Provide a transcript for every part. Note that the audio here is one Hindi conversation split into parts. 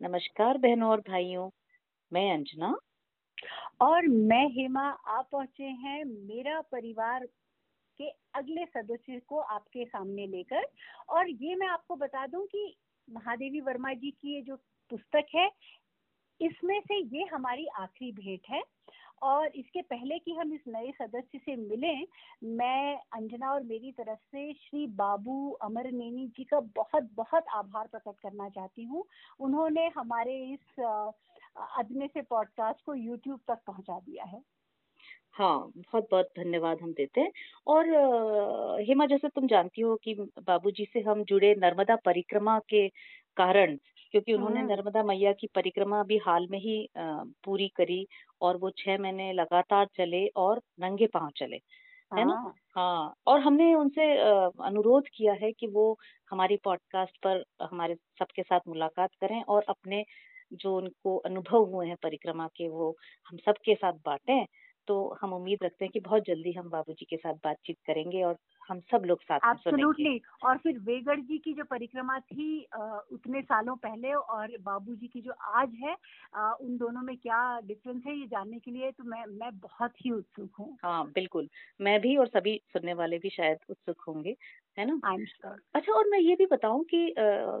नमस्कार बहनों और भाइयों, मैं अंजना और मैं हेमा, आप पहुँचे हैं मेरा परिवार के अगले सदस्य को आपके सामने लेकर और ये मैं आपको बता दूँ कि महादेवी वर्मा जी की ये जो पुस्तक है, इसमें से ये हमारी आखिरी भेंट है। और इसके पहले कि हम इस नए सदस्य से मिलें, मैं अंजना और मेरी तरफ़ से श्री बाबू अमरनेनी जी का बहुत बहुत आभार प्रकट करना चाहती हूँ। उन्होंने हमारे इस अदने से पॉडकास्ट को यूट्यूब तक पहुँचा दिया है। हाँ बहुत बहुत धन्यवाद हम देते हैं। और हेमा, जैसे तुम जानती हो कि बाबूजी से हम जुड़े नर्मदा परिक्रमा के कारण क्योंकि उन्होंने हम्म नर्मदा मैया की परिक्रमा अभी हाल में ही पूरी करी और वो छह महीने लगातार चले और नंगे पाँव चले है ना? हाँ। हाँ और हमने उनसे अनुरोध किया है कि वो हमारी पॉडकास्ट पर हमारे सबके साथ मुलाकात करें और अपने जो उनको अनुभव हुए हैं परिक्रमा के वो हम सबके साथ बांटें तो हम उम्मीद रखते हैं कि बहुत जल्दी हम बाबूजी के साथ बातचीत करेंगे और हम सब लोग साथ सुनेंगे। और फिर वेगड़ जी की जो परिक्रमा थी उतने सालों पहले और बाबूजी की जो आज है उन दोनों में क्या डिफरेंस है ये जानने के लिए तो मैं मैं बहुत ही उत्सुक हूँ। हाँ बिल्कुल। मैं भी और सभी सुनने वाले भी शायद उत्सुक होंगे है ना? Sure. अच्छा और मैं ये भी बताऊँ कि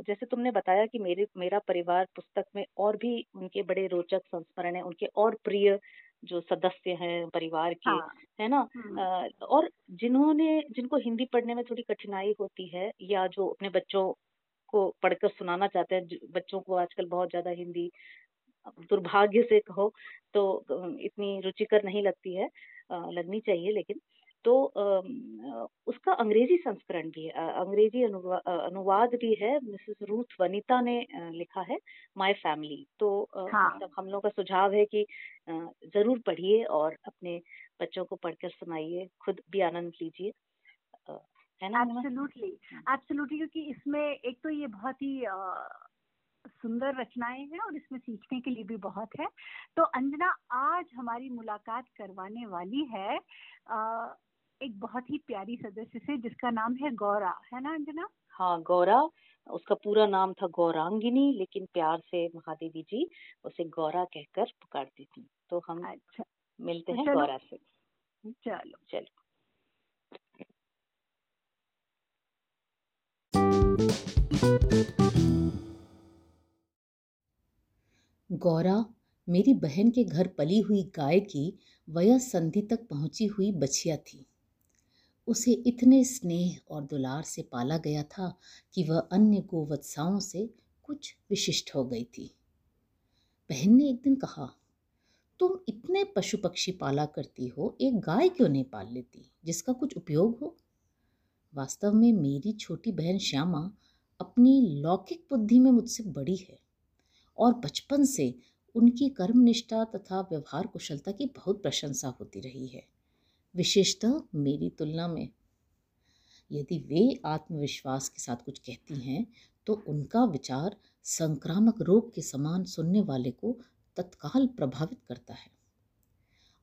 जैसे तुमने बताया कि मेरे मेरा परिवार पुस्तक में और भी उनके बड़े रोचक संस्मरण है उनके और प्रिय जो सदस्य हैं परिवार के हाँ, है ना? हम्म। और जिन्होंने जिनको हिंदी पढ़ने में थोड़ी कठिनाई होती है या जो अपने बच्चों को पढ़कर सुनाना चाहते हैं बच्चों को आजकल बहुत ज़्यादा हिंदी दुर्भाग्य से कहो तो इतनी रुचिकर नहीं लगती है। लगनी चाहिए लेकिन तो उसका अंग्रेज़ी संस्करण भी है। अंग्रेज़ी अनुवाद भी है। मिसेस रूथ वनिता ने लिखा है माय फैमिली। तो हाँ. मतलब हम लोग का सुझाव है कि ज़रूर पढ़िए और अपने बच्चों को पढ़कर सुनाइए। खुद भी आनंद लीजिए। है ना एब्सोल्युटली एब्सोल्युटली क्योंकि इसमें एक तो ये बहुत ही सुंदर रचनाएँ हैं और इसमें सीखने के लिए भी बहुत है। तो अंजना आज हमारी मुलाकात करवाने वाली है एक बहुत ही प्यारी सदस्य से जिसका नाम है गौरा। है ना अंजना? हाँ गौरा। उसका पूरा नाम था गौरांगिनी लेकिन प्यार से महादेवी जी उसे गौरा कहकर पुकारती थी। तो हम अच्छा। मिलते तो हैं गौरा से। चलो। चलो। गौरा, मेरी बहन के घर पली हुई गाय की वया संधि तक पहुँची हुई बछिया थी। उसे इतने स्नेह और दुलार से पाला गया था कि वह अन्य गोवत्साओं से कुछ विशिष्ट हो गई थी। बहन ने एक दिन कहा, तुम इतने पशु पक्षी पाला करती हो, एक गाय क्यों नहीं पाल लेती, जिसका कुछ उपयोग हो? वास्तव में मेरी छोटी बहन श्यामा अपनी लौकिक बुद्धि में मुझसे बड़ी है। और बचपन से उनकी कर्मनिष्ठा तथा व्यवहार कुशलता की बहुत प्रशंसा होती रही है। विशेषतः मेरी तुलना में। यदि वे आत्मविश्वास के साथ कुछ कहती हैं तो उनका विचार संक्रामक रोग के समान सुनने वाले को तत्काल प्रभावित करता है।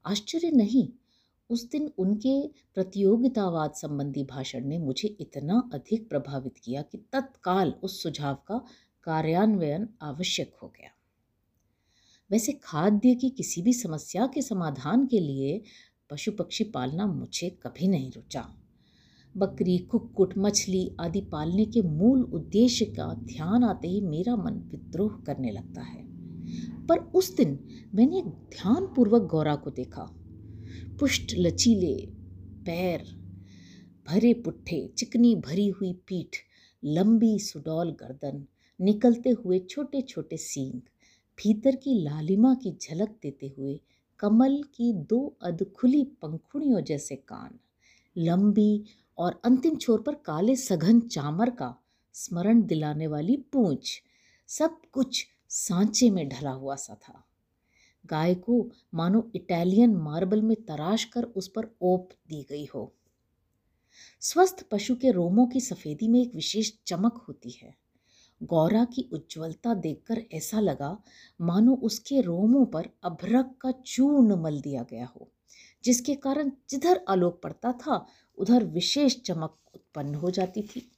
आश्चर्य नहीं, उस दिन उनके प्रतियोगितावाद संबंधी भाषण ने मुझे इतना अधिक प्रभावित किया कि तत्काल उस सुझाव का कार्यान्वयन आवश्यक हो गया। वैसे खाद्य की किसी भी समस्या के समाधान के लिए पशु पक्षी पालना मुझे कभी नहीं रुचा। बकरी, कुक्कुट, मछली आदि पालने के मूल उद्देश्य का ध्यान आते ही मेरा मन विद्रोह करने लगता है। पर उस दिन मैंने ध्यानपूर्वक गौरा को देखा। पुष्ट लचीले, पैर, भरे पुट्ठे, चिकनी भरी हुई पीठ, लंबी सुडौल गर्दन निकलते हुए छोटे छोटे सींग, भीतर की लालिमा की झलक देते हुए कमल की दो अधखुली पंखुड़ियों जैसे कान, लंबी और अंतिम छोर पर काले सघन चामर का स्मरण दिलाने वाली पूंछ, सब कुछ सांचे में ढला हुआ सा था। गाय को मानो इटालियन मार्बल में तराश कर उस पर ओप दी गई हो। स्वस्थ पशु के रोमों की सफेदी में एक विशेष चमक होती है। गौरा की उज्ज्वलता देखकर ऐसा लगा, मानो उसके रोमों पर अभ्रक का चूर्ण मल दिया गया हो, जिसके कारण जिधर आलोक पड़ता था, उधर विशेष चमक उत्पन्न हो जाती थी।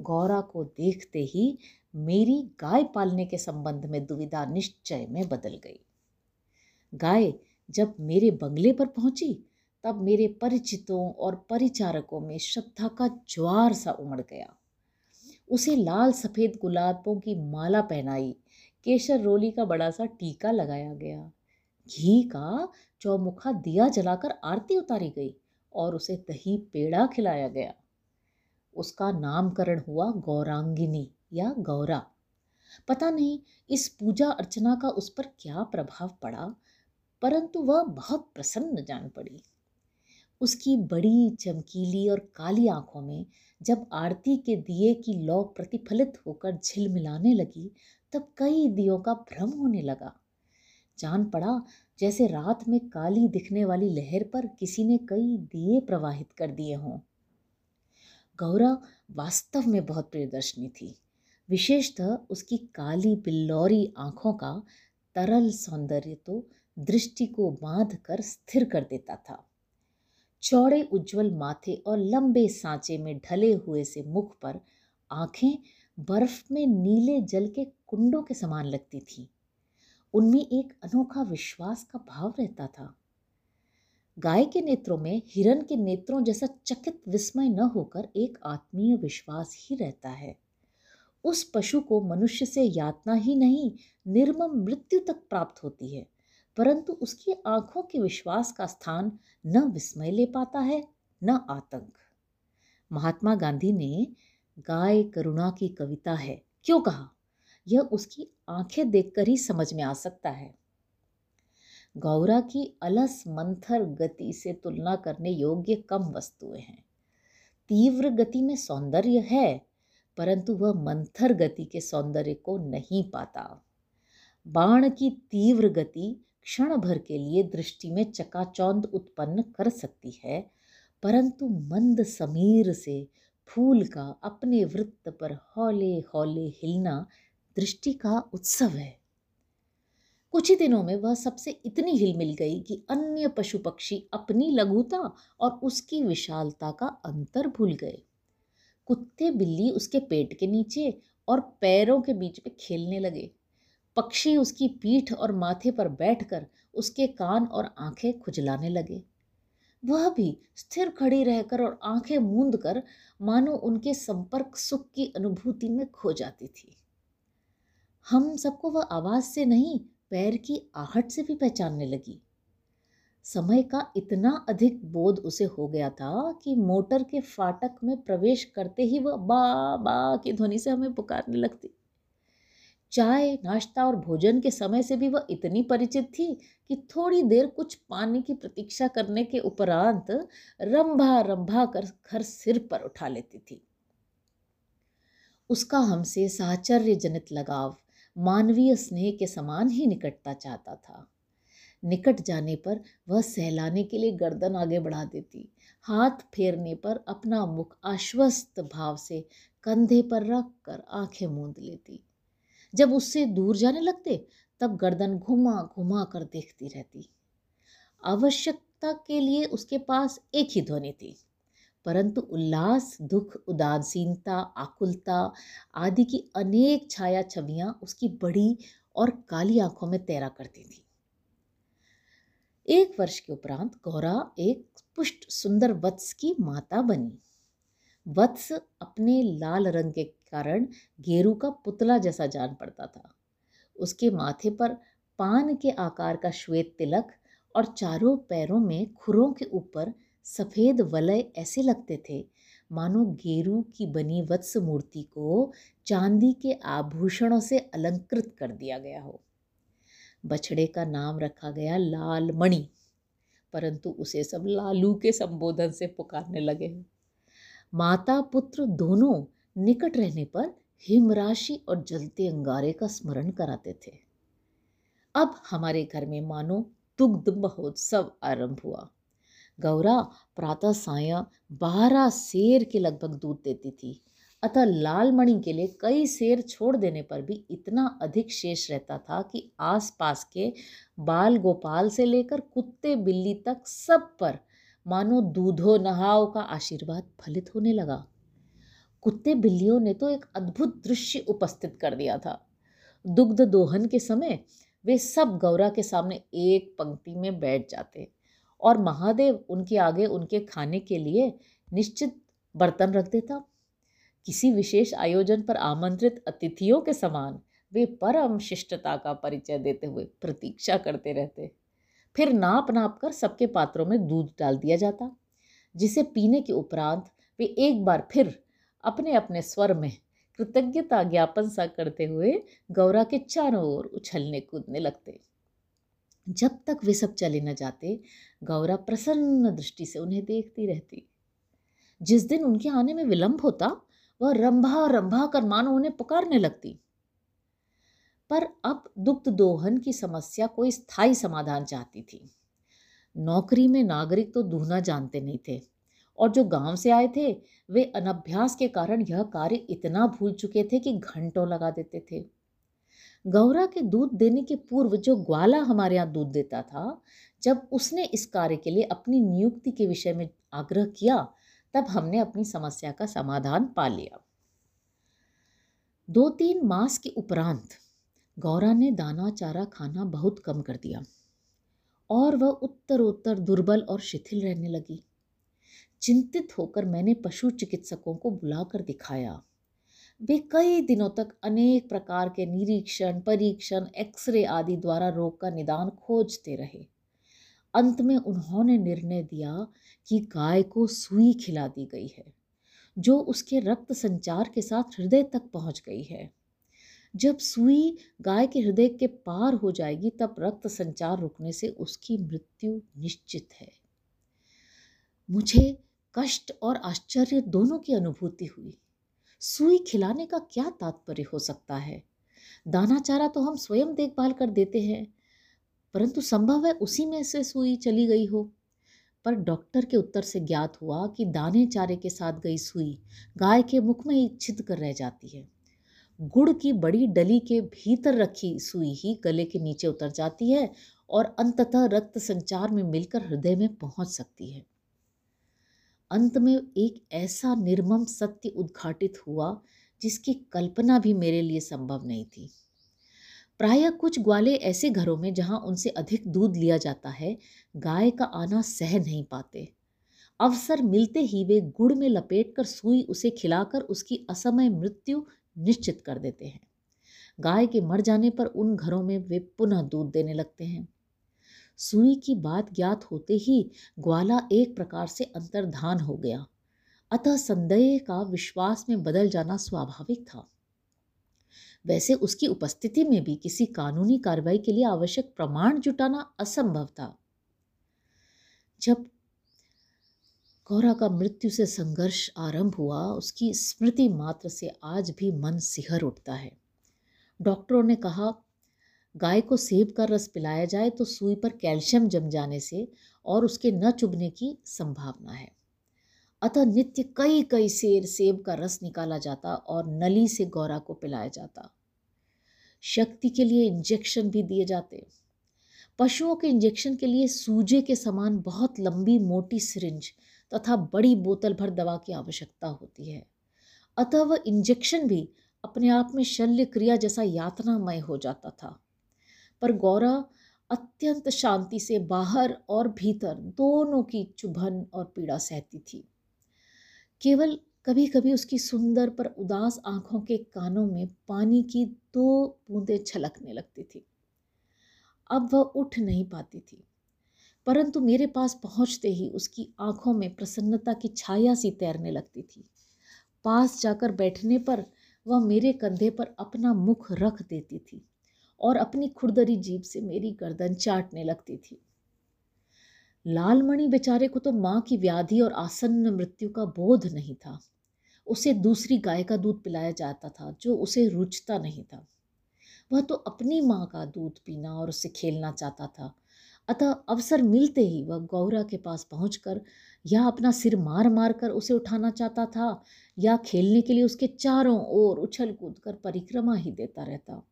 गौरा को देखते ही मेरी गाय पालने के संबंध में दुविधा निश्चय में बदल गई। गाय जब मेरे बंगले पर पहुँची, तब मेरे परिचितों और परिचारकों में श्रद्धा का ज्वार सा उमड़ गया। उसे लाल सफ़ेद गुलाबों की माला पहनाई। केशर रोली का बड़ा सा टीका लगाया गया। घी का चौमुखा दिया जलाकर आरती उतारी गई और उसे दही पेड़ा खिलाया गया। उसका नामकरण हुआ गौरांगिनी या गौरा। पता नहीं इस पूजा अर्चना का उस पर क्या प्रभाव पड़ा, परंतु वह बहुत प्रसन्न जान पड़ी। उसकी बड़ी चमकीली और काली आँखों में जब आरती के दिए की लौ प्रतिफलित होकर झिलमिलाने लगी, तब कई दियों का भ्रम होने लगा। जान पड़ा, जैसे रात में काली दिखने वाली लहर पर किसी ने कई दिए प्रवाहित कर दिए हों। गौरा वास्तव में बहुत प्रियदर्शनी थी। विशेषतः उसकी काली बिल्लौरी आँखों का तरल सौंदर्य तो दृष्टि को बाँध कर स्थिर कर देता था। चौड़े उज्जवल माथे और लंबे सांचे में ढले हुए से मुख पर आँखें बर्फ़ में नीले जल के कुंडों के समान लगती थीं। उनमें एक अनोखा विश्वास का भाव रहता था। गाय के नेत्रों में हिरन के नेत्रों जैसा चकित विस्मय न होकर एक आत्मीय विश्वास ही रहता है। उस पशु को मनुष्य से यातना ही नहीं, निर्मम मृत्यु तक प्राप्त होती है। परंतु उसकी आँखों के विश्वास का स्थान न विस्मय ले पाता है, न आतंक। महात्मा गांधी ने गाय करुणा की कविता है। क्यों कहा? यह उसकी आँखें देखकर ही समझ में आ सकता है। गौरा की अलस मंथर गति से तुलना करने योग्य कम वस्तुएँ हैं। तीव्र गति में सौंदर्य है, परंतु वह मंथर गति के सौंदर्य को नहीं पाता। बाण की तीव्र गति क्षण भर के लिए दृष्टि में चकाचौंध उत्पन्न कर सकती है, परंतु मंद समीर से फूल का अपने वृत्त पर हौले हौले हिलना दृष्टि का उत्सव है। कुछ ही दिनों में वह सबसे इतनी हिल मिल गई कि अन्य पशु पक्षी अपनी लघुता और उसकी विशालता का अंतर भूल गए। कुत्ते बिल्ली उसके पेट के नीचे और पैरों के बीच में खेलने लगे। पक्षी उसकी पीठ और माथे पर बैठकर उसके कान और आँखें खुजलाने लगे। वह भी स्थिर खड़ी रहकर और आँखें मूंद कर मानो उनके संपर्क सुख की अनुभूति में खो जाती थी। हम सबको वह आवाज़ से नहीं, पैर की आहट से भी पहचानने लगी। समय का इतना अधिक बोध उसे हो गया था कि मोटर के फाटक में प्रवेश करते ही वह बा बा की ध्वनि से हमें पुकारने लगती। चाय, नाश्ता और भोजन के समय से भी वह इतनी परिचित थी कि थोड़ी देर कुछ पानी की प्रतीक्षा करने के उपरांत रंभा रंभा कर, घर सिर पर उठा लेती थी। उसका हमसे साहचर्य जनित लगाव मानवीय स्नेह के समान ही निकटता चाहता था। निकट जाने पर वह सहलाने के लिए गर्दन आगे बढ़ा देती, हाथ फेरने पर अपना मुख आश्वस्त भाव से कंधे पर रख कर आँखें मूंद लेती। जब उससे दूर जाने लगते, तब गर्दन घुमा घुमा कर देखती रहती। आवश्यकता के लिए उसके पास एक ही ध्वनि थी, परंतु उल्लास, दुख, उदासीनता, आकुलता आदि की अनेक छाया छवियाँ उसकी बड़ी और काली आँखों में तैरा करती थी। एक वर्ष के उपरांत गौरा एक पुष्ट सुंदर वत्स की माता बनी। वत्स अपने लाल रंग के कारण गेरू का पुतला जैसा जान पड़ता था। उसके माथे पर पान के आकार का श्वेत तिलक और चारों पैरों में खुरों के ऊपर सफ़ेद वलय ऐसे लगते थे, मानो गेरू की बनी वत्स मूर्ति को चांदी के आभूषणों से अलंकृत कर दिया गया हो। बछड़े का नाम रखा गया लाल मणि परंतु उसे सब लालू के संबोधन से पुकारने लगे माता पुत्र दोनों निकट रहने पर हिमराशि और जलते अंगारे का स्मरण कराते थे। अब हमारे घर में मानो दुग्ध महोत्सव आरंभ हुआ। गौरा प्रातः साय बारह शेर के लगभग दूध देती थी, अतः लाल मणि के लिए कई शेर छोड़ देने पर भी इतना अधिक शेष रहता था कि आसपास के बाल गोपाल से लेकर कुत्ते बिल्ली तक सब पर मानो दूधो नहाओ का आशीर्वाद फलित होने लगा। कुत्ते बिल्लियों ने तो एक अद्भुत दृश्य उपस्थित कर दिया था। दुग्ध दोहन के समय वे सब गौरा के सामने एक पंक्ति में बैठ जाते और महादेव उनके आगे उनके खाने के लिए निश्चित बर्तन रख देता। किसी विशेष आयोजन पर आमंत्रित अतिथियों के समान वे परम शिष्टता का परिचय देते हुए प्रतीक्षा करते रहते। फिर नाप नाप कर सबके पात्रों में दूध डाल दिया जाता, जिसे पीने के उपरांत वे एक बार फिर अपने अपने स्वर में कृतज्ञता ज्ञापन सा करते हुए गौरा के चारों ओर उछलने कूदने लगते। जब तक वे सब चले न जाते, गौरा प्रसन्न दृष्टि से उन्हें देखती रहती। जिस दिन उनके आने में विलंब होता, वह रंभा रंभा कर मानो उन्हें पुकारने लगती। पर अब दुग्ध दोहन की समस्या कोई स्थायी समाधान चाहती थी। नौकरी में नागरिक तो दूहना जानते नहीं थे। और जो गाँव से आए थे, वे अनभ्यास के कारण यह कार्य इतना भूल चुके थे कि घंटों लगा देते थे। गौरा के दूध देने के पूर्व जो ग्वाला हमारे यहाँ दूध देता था, जब उसने इस कार्य के लिए अपनी नियुक्ति के विषय में आग्रह किया, तब हमने अपनी समस्या का समाधान पा लिया। दो तीन मास के उपरांत गौरा ने दाना, चारा, खाना बहुत कम कर दिया और वह उत्तर उत्तर दुर्बल और शिथिल रहने लगी। चिंतित होकर मैंने पशु चिकित्सकों को बुलाकर दिखाया। वे कई दिनों तक अनेक प्रकार के निरीक्षण, परीक्षण, एक्सरे आदि द्वारा रोग का निदान खोजते रहे। अंत में उन्होंने निर्णय दिया कि गाय को सुई खिला दी गई है, जो उसके रक्त संचार के साथ हृदय तक पहुँच गई है। जब सुई गाय के हृदय के पार हो जाएगी, तब रक्त संचार रुकने से उसकी मृत्यु निश्चित है। मुझे कष्ट और आश्चर्य दोनों की अनुभूति हुई। सुई खिलाने का क्या तात्पर्य हो सकता है? दाना चारा तो हम स्वयं देखभाल कर देते हैं, परंतु संभव है उसी में से सुई चली गई हो। पर डॉक्टर के उत्तर से ज्ञात हुआ कि दाने चारे के साथ गई सुई गाय के मुख में ही छिद कर रह जाती है। गुड़ की बड़ी डली के भीतर रखी सुई ही गले के नीचे उतर जाती है और अंततः रक्त संचार में मिलकर हृदय में पहुँच सकती है। अंत में एक ऐसा निर्मम सत्य उद्घाटित हुआ जिसकी कल्पना भी मेरे लिए संभव नहीं थी। प्रायः कुछ ग्वाले ऐसे घरों में जहाँ उनसे अधिक दूध लिया जाता है, गाय का आना सह नहीं पाते। अवसर मिलते ही वे गुड़ में लपेटकर सुई उसे खिलाकर उसकी असमय मृत्यु निश्चित कर देते हैं। गाय के मर जाने पर उन घरों में वे पुनः दूध देने लगते हैं। सुई की बात ज्ञात होते ही ग्वाला एक प्रकार से अंतर्धान हो गया। अतः संदेह का विश्वास में बदल जाना स्वाभाविक था। वैसे उसकी उपस्थिति में भी किसी कानूनी कार्रवाई के लिए आवश्यक प्रमाण जुटाना असंभव था। जब गौरा का मृत्यु से संघर्ष आरंभ हुआ, उसकी स्मृति मात्र से आज भी मन सिहर उठता है। डॉक्टरों ने कहा गाय को सेब का रस पिलाया जाए तो सुई पर कैल्शियम जम जाने से और उसके न चुभने की संभावना है। अतः नित्य कई कई सेर सेब का रस निकाला जाता और नली से गौरा को पिलाया जाता। शक्ति के लिए इंजेक्शन भी दिए जाते। पशुओं के इंजेक्शन के लिए सूजे के समान बहुत लंबी, मोटी सिरिंज तथा बड़ी बोतल भर दवा की आवश्यकता होती है। अतः वह इंजेक्शन भी अपने आप में शल्य क्रिया जैसा यातनामय हो जाता था। पर गौरा अत्यंत शांति से बाहर और भीतर दोनों की चुभन और पीड़ा सहती थी। केवल कभी कभी उसकी सुंदर पर उदास आँखों के कानों में पानी की दो बूंदें छलकने लगती थी। अब वह उठ नहीं पाती थी, परंतु मेरे पास पहुँचते ही उसकी आँखों में प्रसन्नता की छाया सी तैरने लगती थी। पास जाकर बैठने पर वह मेरे कंधे पर अपना मुख रख देती थी। और अपनी खुरदरी जीप से मेरी गर्दन चाटने लगती थी। लालमणि बेचारे को तो माँ की व्याधि और आसन्न मृत्यु का बोध नहीं था। उसे दूसरी गाय का दूध पिलाया जाता था, जो उसे रुचता नहीं था। वह तो अपनी माँ का दूध पीना और उससे खेलना चाहता था। अतः अवसर मिलते ही वह गौरा के पास पहुंचकर या अपना सिर मार मार कर उसे उठाना चाहता था या खेलने के लिए उसके चारों ओर उछल कूद कर परिक्रमा ही देता रहता।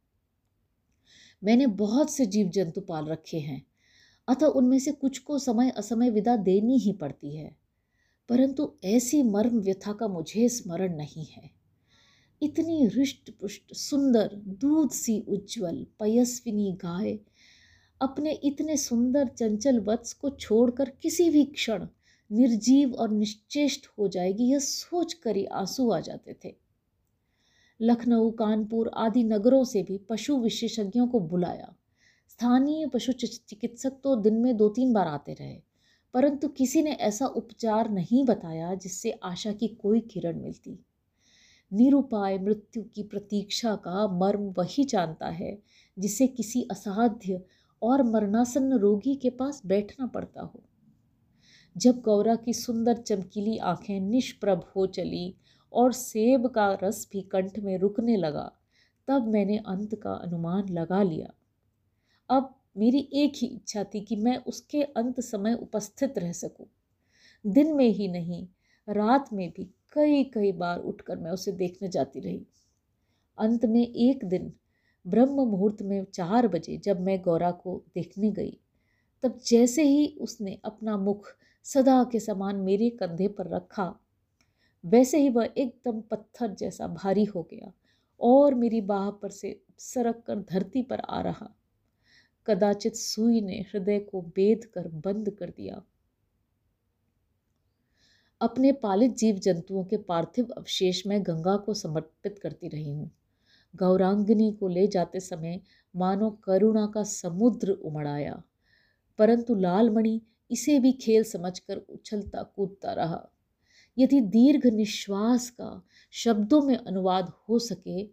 मैंने बहुत से जीव जंतु पाल रखे हैं। अतः उनमें से कुछ को समय असमय विदा देनी ही पड़ती है। परंतु ऐसी मर्म व्यथा का मुझे स्मरण नहीं है। इतनी हृष्ट पुष्ट सुंदर दूध सी उज्जवल, पयस्विनी गाय, अपने इतने सुंदर चंचल वत्स को छोड़कर किसी भी क्षण निर्जीव और निश्चेष्ट हो जाएगी, यह सोच कर ही आँसू आ जाते थे। लखनऊ, कानपुर आदि नगरों से भी पशु विशेषज्ञों को बुलाया। स्थानीय पशु चिकित्सक तो दिन में दो तीन बार आते रहे, परंतु किसी ने ऐसा उपचार नहीं बताया जिससे आशा की कोई किरण मिलती। निरुपाय मृत्यु की प्रतीक्षा का मर्म वही जानता है जिसे किसी असाध्य और मरणासन्न रोगी के पास बैठना पड़ता हो। जब गौरा की सुंदर चमकीली आँखें निष्प्रभ हो चली और सेब का रस भी कंठ में रुकने लगा। तब मैंने अंत का अनुमान लगा लिया। अब मेरी एक ही इच्छा थी कि मैं उसके अंत समय उपस्थित रह सकूँ। दिन में ही नहीं, रात में भी कई कई बार उठकर मैं उसे देखने जाती रही। अंत में एक दिन, ब्रह्म मुहूर्त में चार बजे जब मैं गौरा को देखने गई, तब जैसे ही उसने अपना मुख सदा के समान मेरे कंधे पर रखा वैसे ही वह एकदम पत्थर जैसा भारी हो गया और मेरी बाह पर से सरक कर धरती पर आ रहा। कदाचित सुई ने हृदय को बेद कर बंद कर दिया। अपने पालित जीव जंतुओं के पार्थिव अवशेष में गंगा को समर्पित करती रही हूँ। गौरांगनी को ले जाते समय मानो करुणा का समुद्र उमड़ आया, परंतु लालमणि इसे भी खेल समझकर उछलता कूदता रहा। यदि दीर्घ निश्वास का शब्दों में अनुवाद हो सके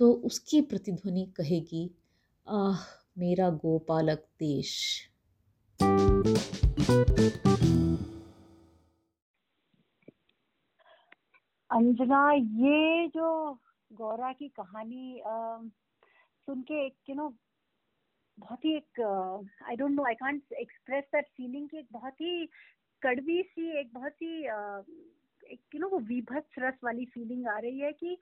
तो उसकी प्रतिध्वनि कहेगी, आह, मेरा गोपालक देश। अंजना, ये जो गौरा की कहानी सुन के एक यू नो बहुत ही एक I don't know I can't express that feeling की एक बहुत ही कड़वी सी, एक बहुत ही यू नो वो विभत्स रस वाली फीलिंग आ रही है कि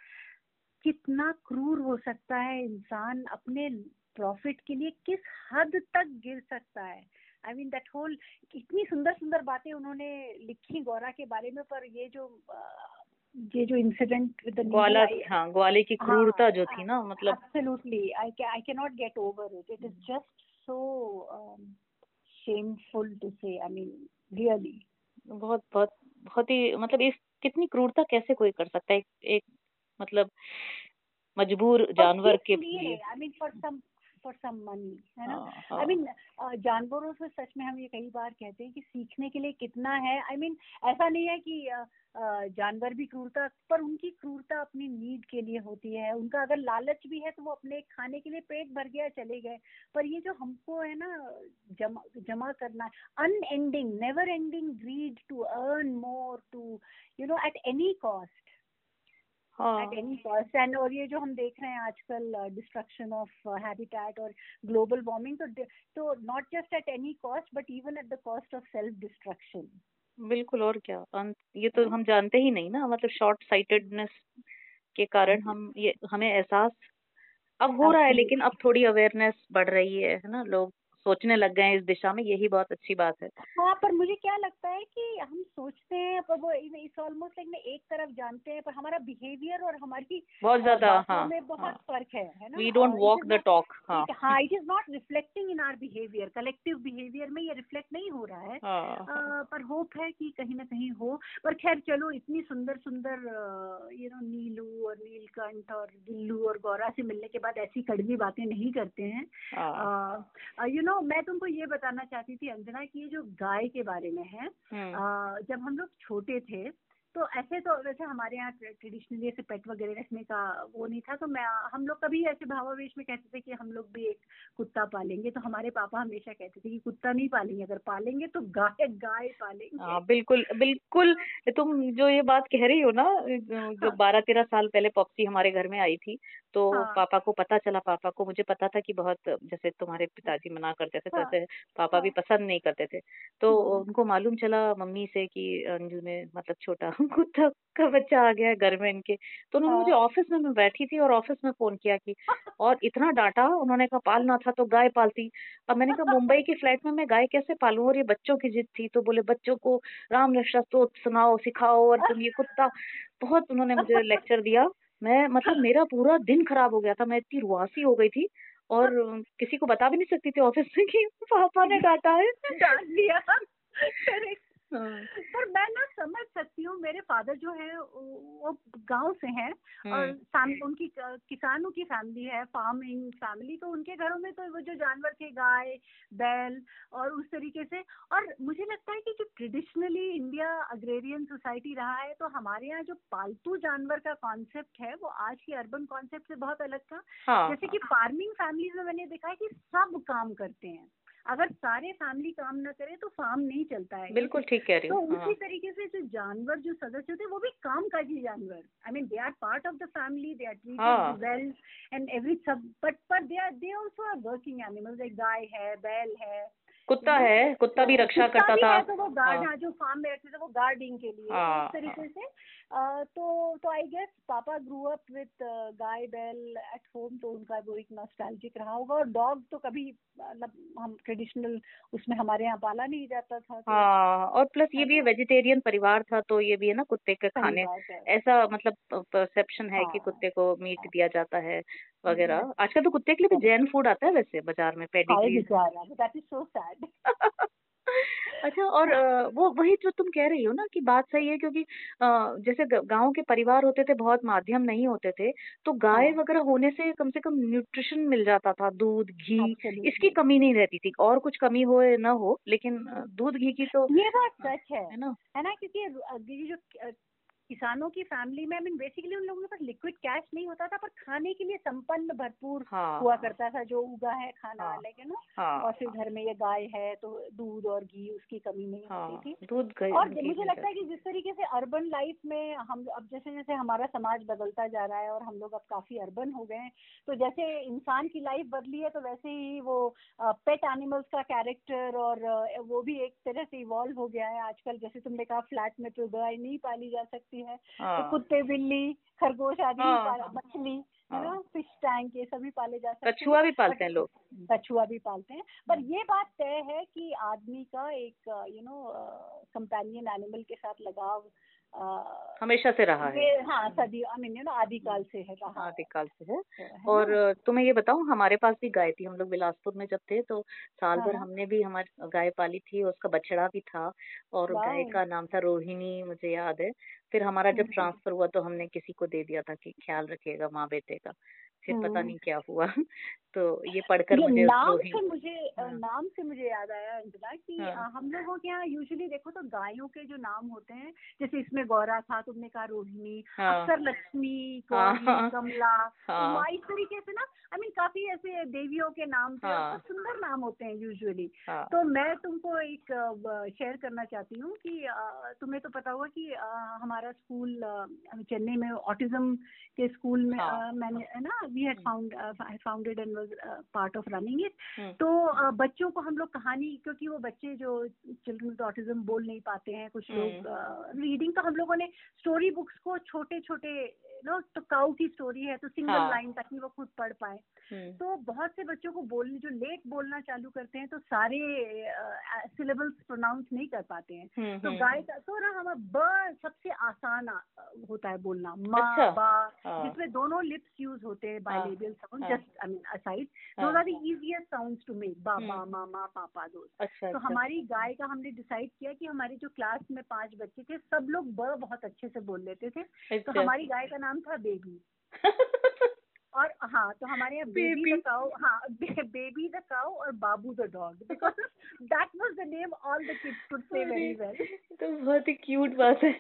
कितना क्रूर हो सकता है इंसान अपने प्रॉफिट के लिए किस हद तक गिर सकता है। आई मीन दैट होल इतनी सुंदर सुंदर बातें उन्होंने लिखी गौरा के बारे में पर ये जो ये जो इंसिडेंट विद ग्वाला हाँ ग्वाले की क्रूरता हाँ, जो थी ना मतलब absolutely I I can not get over it it is just so shameful to say I mean really बहुत बहुत बहुत ही मतलब इस कितनी क्रूरता कैसे कोई कर सकता है? एक, एक मतलब मजबूर जानवर के लिए। I mean for some for some money है ना? आई मीन हाँ, हाँ। जानवरों से सच में हम ये कई बार कहते हैं कि सीखने के लिए कितना है। आई I मीन mean, ऐसा नहीं है कि जानवर भी क्रूरता पर उनकी क्रूरता अपनी नीड के लिए होती है। उनका अगर लालच भी है तो वो अपने खाने के लिए पेट भर गया चले गए। पर ये जो हमको है ना जमा जमा करना unending never ending greed to earn more to you know at any cost at any cost and और ये जो हम देख रहे हैं आजकल डिस्ट्रक्शन ऑफ़ हैबिटेट और ग्लोबल वार्मिंग तो तो not just at any cost but even at the cost of self destruction बिल्कुल और क्या? ये तो हम जानते ही नहीं ना मतलब शॉर्ट साइटेडनेस के कारण हम ये हमें एहसास अब हो रहा है लेकिन अब थोड़ी अवेयरनेस बढ़ रही है है ना? लोग सोचने लग गए हैं इस दिशा में यही बहुत अच्छी बात है। हाँ पर मुझे क्या लगता है कि हम सोचते हैं पर वो इस ऑलमोस्ट लाइक एक तरफ़ जानते हैं पर हमारा बिहेवियर और हमारी बहुत ज़्यादा हाँ में बहुत हाँ, फ़र्क है है ना? We don't walk the talk हाँ। It is not reflecting in our behaviour collective behaviour में ये रिफ्लेक्ट नहीं हो रहा है। हाँ, हाँ. पर होप है कि कहीं ना कहीं हो पर खैर चलो इतनी सुंदर सुंदर यू नो नीलू और नीलकंठ और दिल्लू और गौरा से मिलने के बाद ऐसी कड़वी बातें नहीं करते हैं। यू नो मैं तुमको ये बताना चाहती थी अंजना कि ये जो गाय के बारे में है हम्म। जब हम लोग छोटे थे तो ऐसे तो वैसे हमारे यहाँ ट्रेडिशनली ऐसे पेट वगैरह रखने का वो नहीं था तो मैं हम लोग कभी ऐसे भावावेश में कहते थे कि हम लोग भी एक कुत्ता पालेंगे तो हमारे पापा हमेशा कहते थे कि कुत्ता नहीं पालेंगे अगर पालेंगे तो गाय गाय पालेंगे हाँ बिल्कुल बिल्कुल तुम जो ये बात कह रही हो ना जो हाँ। बारह तेरह साल पहले पॉप्सी हमारे घर में आई थी तो हाँ। पापा को पता चला पापा को मुझे पता था कि बहुत जैसे तुम्हारे पिताजी मना करते थे तो हाँ। पापा भी हाँ। पसंद नहीं करते थे तो हम्म। उनको मालूम चला मम्मी से कि अंजू ने मतलब छोटा कुत्ता का बच्चा आ गया है घर में इनके। तो उन्होंने मुझे हाँ। ऑफ़िस में मैं बैठी थी और ऑफ़िस में फ़ोन किया कि और इतना डांटा उन्होंने कहा पालना था तो गाय पालती। अब मैंने कहा मुंबई की फ्लैट में मैं गाय कैसे पालूं और ये बच्चों की जिद थी? तो बोले बच्चों को राम रक्षा स्तोत्र सुनाओ सिखाओ और तुम ये कुत्ता बहुत उन्होंने मुझे लेक्चर दिया। मैं मतलब मेरा पूरा दिन खराब हो गया था मैं इतनी रुआसी हो गई थी और किसी को बता भी नहीं सकती थी ऑफ़िस में कि पापा ने डांटा है। डांट दिया। हाँ, पर मैं ना मेरे फादर जो है वो गाँव से हैं और हम्म, उनकी किसानों की फैमिली है फ़ार्मिंग फैमिली तो उनके घरों में तो वो जो जानवर थे गाय बैल और उस तरीके से और मुझे लगता है कि जो ट्रेडिशनली इंडिया अग्रेरियन सोसाइटी रहा है तो हमारे यहाँ जो पालतू जानवर का कॉन्सेप्ट है वो आज की अर्बन कॉन्सेप्ट से बहुत अलग था। हाँ। जैसे कि फ़ार्मिंग फैमिलीज़ में मैंने देखा है कि सब काम करते हैं। अगर सारे फैमिली काम ना करे तो फार्म नहीं चलता है बिल्कुल ठीक कह रही तो हूँ हाँ। उसी तरीके से जो जानवर जो सदस्य होते हैं वो भी काम काजी जानवर। I mean they are part of the family they are हाँ। ट्रीटेड वेल एंड एवरी सब बट पर they are they also are working animals एक गाय है बैल है कुत्ता है कुत्ता भी रक्षा कुत्ता करता भी था। है तो वो गार्ड हाँ। हाँ जो फार्म में रखते थे वो गार्डिंग के लिए हाँ, इस तरीके से अ, तो तो आई गेस पापा ग्रू अप विथ गाय बैल एट होम तो उनका वो एक नॉस्टैल्जिक रहा होगा और डॉग तो कभी मतलब हम ट्रेडिशनल उसमें हमारे यहाँ पाला नहीं जाता था तो हाँ और प्लस ये भी वेजिटेरियन परिवार था तो ये भी है ना कुत्ते के खाने। ऐसा मतलब परसेप्शन है कि हाँ। कुत्ते को मीट दिया जाता है वगैरह। आजकल तो कुत्ते के लिए भी जैन फ़ूड आता है वैसे बाज़ार में pedigree that is so sad अच्छा और अ, वो वही जो तुम कह रही हो ना कि बात सही है क्योंकि अ, जैसे ग- गाँव के परिवार होते थे बहुत माध्यम नहीं होते थे तो गाय हाँ। वगैरह होने से कम से कम न्यूट्रिशन मिल जाता था दूध घी. इसकी कमी नहीं रहती थी और कुछ कमी हो या ना हो लेकिन अ, दूध घी की तो ये बात सच है है ना है ना क्योंकि अ, ये जो किसानों की फैमिली में आई मीन बेसिकली उन लोगों के पास लिक्विड कैश नहीं होता था पर खाने के लिए संपन्न भरपूर हाँ। हुआ करता था जो उगा है खाना हाँ। है ना हाँ। और फिर घर में ये गाय है तो दूध और घी उसकी कमी नहीं हाँ। होती थी। दूध और मुझे लगता है कि जिस तरीके से अर्बन लाइफ में हम अब जैसे जैसे हमारा समाज बदलता जा रहा है और हम लोग अब काफ़ी अर्बन हो गए हैं तो जैसे इंसान की लाइफ बदली है तो वैसे ही वो पेट एनिमल्स का कैरेक्टर और वो भी एक तरह से इवॉल्व हो गया है। आजकल जैसे तुमने कहा फ्लैट में तो गाय नहीं पाली जा सकती है। तो हाँ। कुत्ते बिल्ली खरगोश आदि हाँ, हाँ, मछली है ना हाँ। फ़िश टैंक ये सभी पाले जा सकते हैं। कछुआ भी पालते हैं लोग। कछुआ भी पालते हैं। पर ये बात तय है कि आदमी का एक यू नो कंपेनियन एनिमल के साथ लगाव हमेशा से रहा है हाँ सदी आई मीन यू नो आदिकाल से है रहा आदिकाल से है और? तुम्हें ये बताऊँ हमारे पास भी गाय थी हम लोग बिलासपुर में जब थे तो साल भर हाँ। हमने भी हमारी गाय पाली थी उसका बछड़ा भी था और गाय का नाम था रोहिणी मुझे याद है फिर हमारा जब हम्म। ट्रांसफ़र हुआ तो हमने किसी को दे दिया था कि ख्याल रखिएगा माँ बेटे का फिर पता हम्म। नहीं क्या हुआ तो ये पढ़कर मुझे नाम से मुझे हाँ। नाम से मुझे याद आया अंजना कि हाँ। हम लोगों के यहाँ यूजुअली देखो तो गायों के जो नाम होते हैं जैसे इसमें गौरा था तुमने कहा रोहिणी हाँ। अक्सर लक्ष्मी हाँ, हाँ। कमला हाँ। उमा इस तरीके से ना आई मीन काफ़ी ऐसे देवियों के नाम थे हाँ। सुंदर नाम होते हैं यूजुअली हाँ तो मैं तुमको एक शेयर करना चाहती हूँ कि तुम्हें तो पता होगा कि हमारा स्कूल चेन्नई में ऑटिज्म के स्कूल में हाँ। मैंने है ना we had found founded and was part of running it तो अ, बच्चों को हम लोग कहानी क्योंकि वो बच्चे जो चिल्ड्रन विद ऑटिज्म बोल नहीं पाते हैं कुछ लोग रीडिंग तो हम लोगों ने स्टोरी बुक्स को छोटे छोटे नो तो काउ की स्टोरी है तो सिंगल लाइन तक ताकि वो खुद पढ़ पाए। तो बहुत से बच्चों को बोलने जो लेट बोलना चालू करते हैं तो सारे सिलेबल्स प्रोनाउंस नहीं कर पाते हैं हम्म, तो हम्म, गाय का तो ना हमारा ब सबसे आसान होता है बोलना माँ अच्छा। बा हाँ। जिसमें दोनों लिप्स यूज़ होते हैं bilabial sound. Just I mean aside. Those are the easiest sounds to make बा बा हम्म। मा मा पापा दोस्त अच्छा तो अच्छा हमारी गाय का हमने डिसाइड किया कि हमारे जो क्लास में पाँच बच्चे थे सब लोग ब बहुत अच्छे से बोल लेते थे तो अच्छा हमारी गाय का नाम था बेबी और हाँ तो हमारे यहाँ बेबी. द काउ हाँ बेबी द काउ और Babu the dog because that was the name all the kids could say very well तो बहुत ही क्यूट बात है।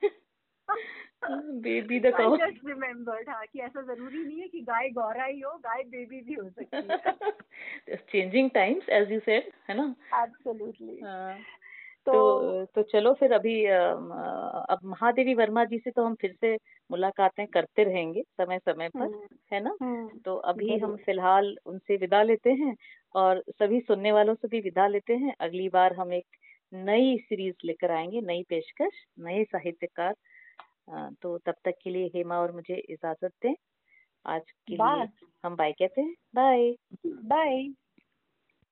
Baby the cow just remembered हाँ कि ऐसा ज़रूरी नहीं है कि गाय गौरा ही हो गाय बेबी भी हो सकती है। Changing times as you said है ना? एब्सोल्युटली हाँ, तो तो तो चलो फिर अभी अब महादेवी वर्मा जी से तो हम फिर से मुलाकातें करते रहेंगे समय समय पर हम्म, है ना? हम्म, तो अभी हम फ़िलहाल उनसे विदा लेते हैं और सभी सुनने वालों से भी विदा लेते हैं। अगली बार हम एक नई सीरीज़ लेकर आएँगे नई पेशकश नए साहित्यकार। तो तब तक के लिए हेमा और मुझे इजाज़त दें। आज के लिए हम बाय कहते हैं। बाय। बाय।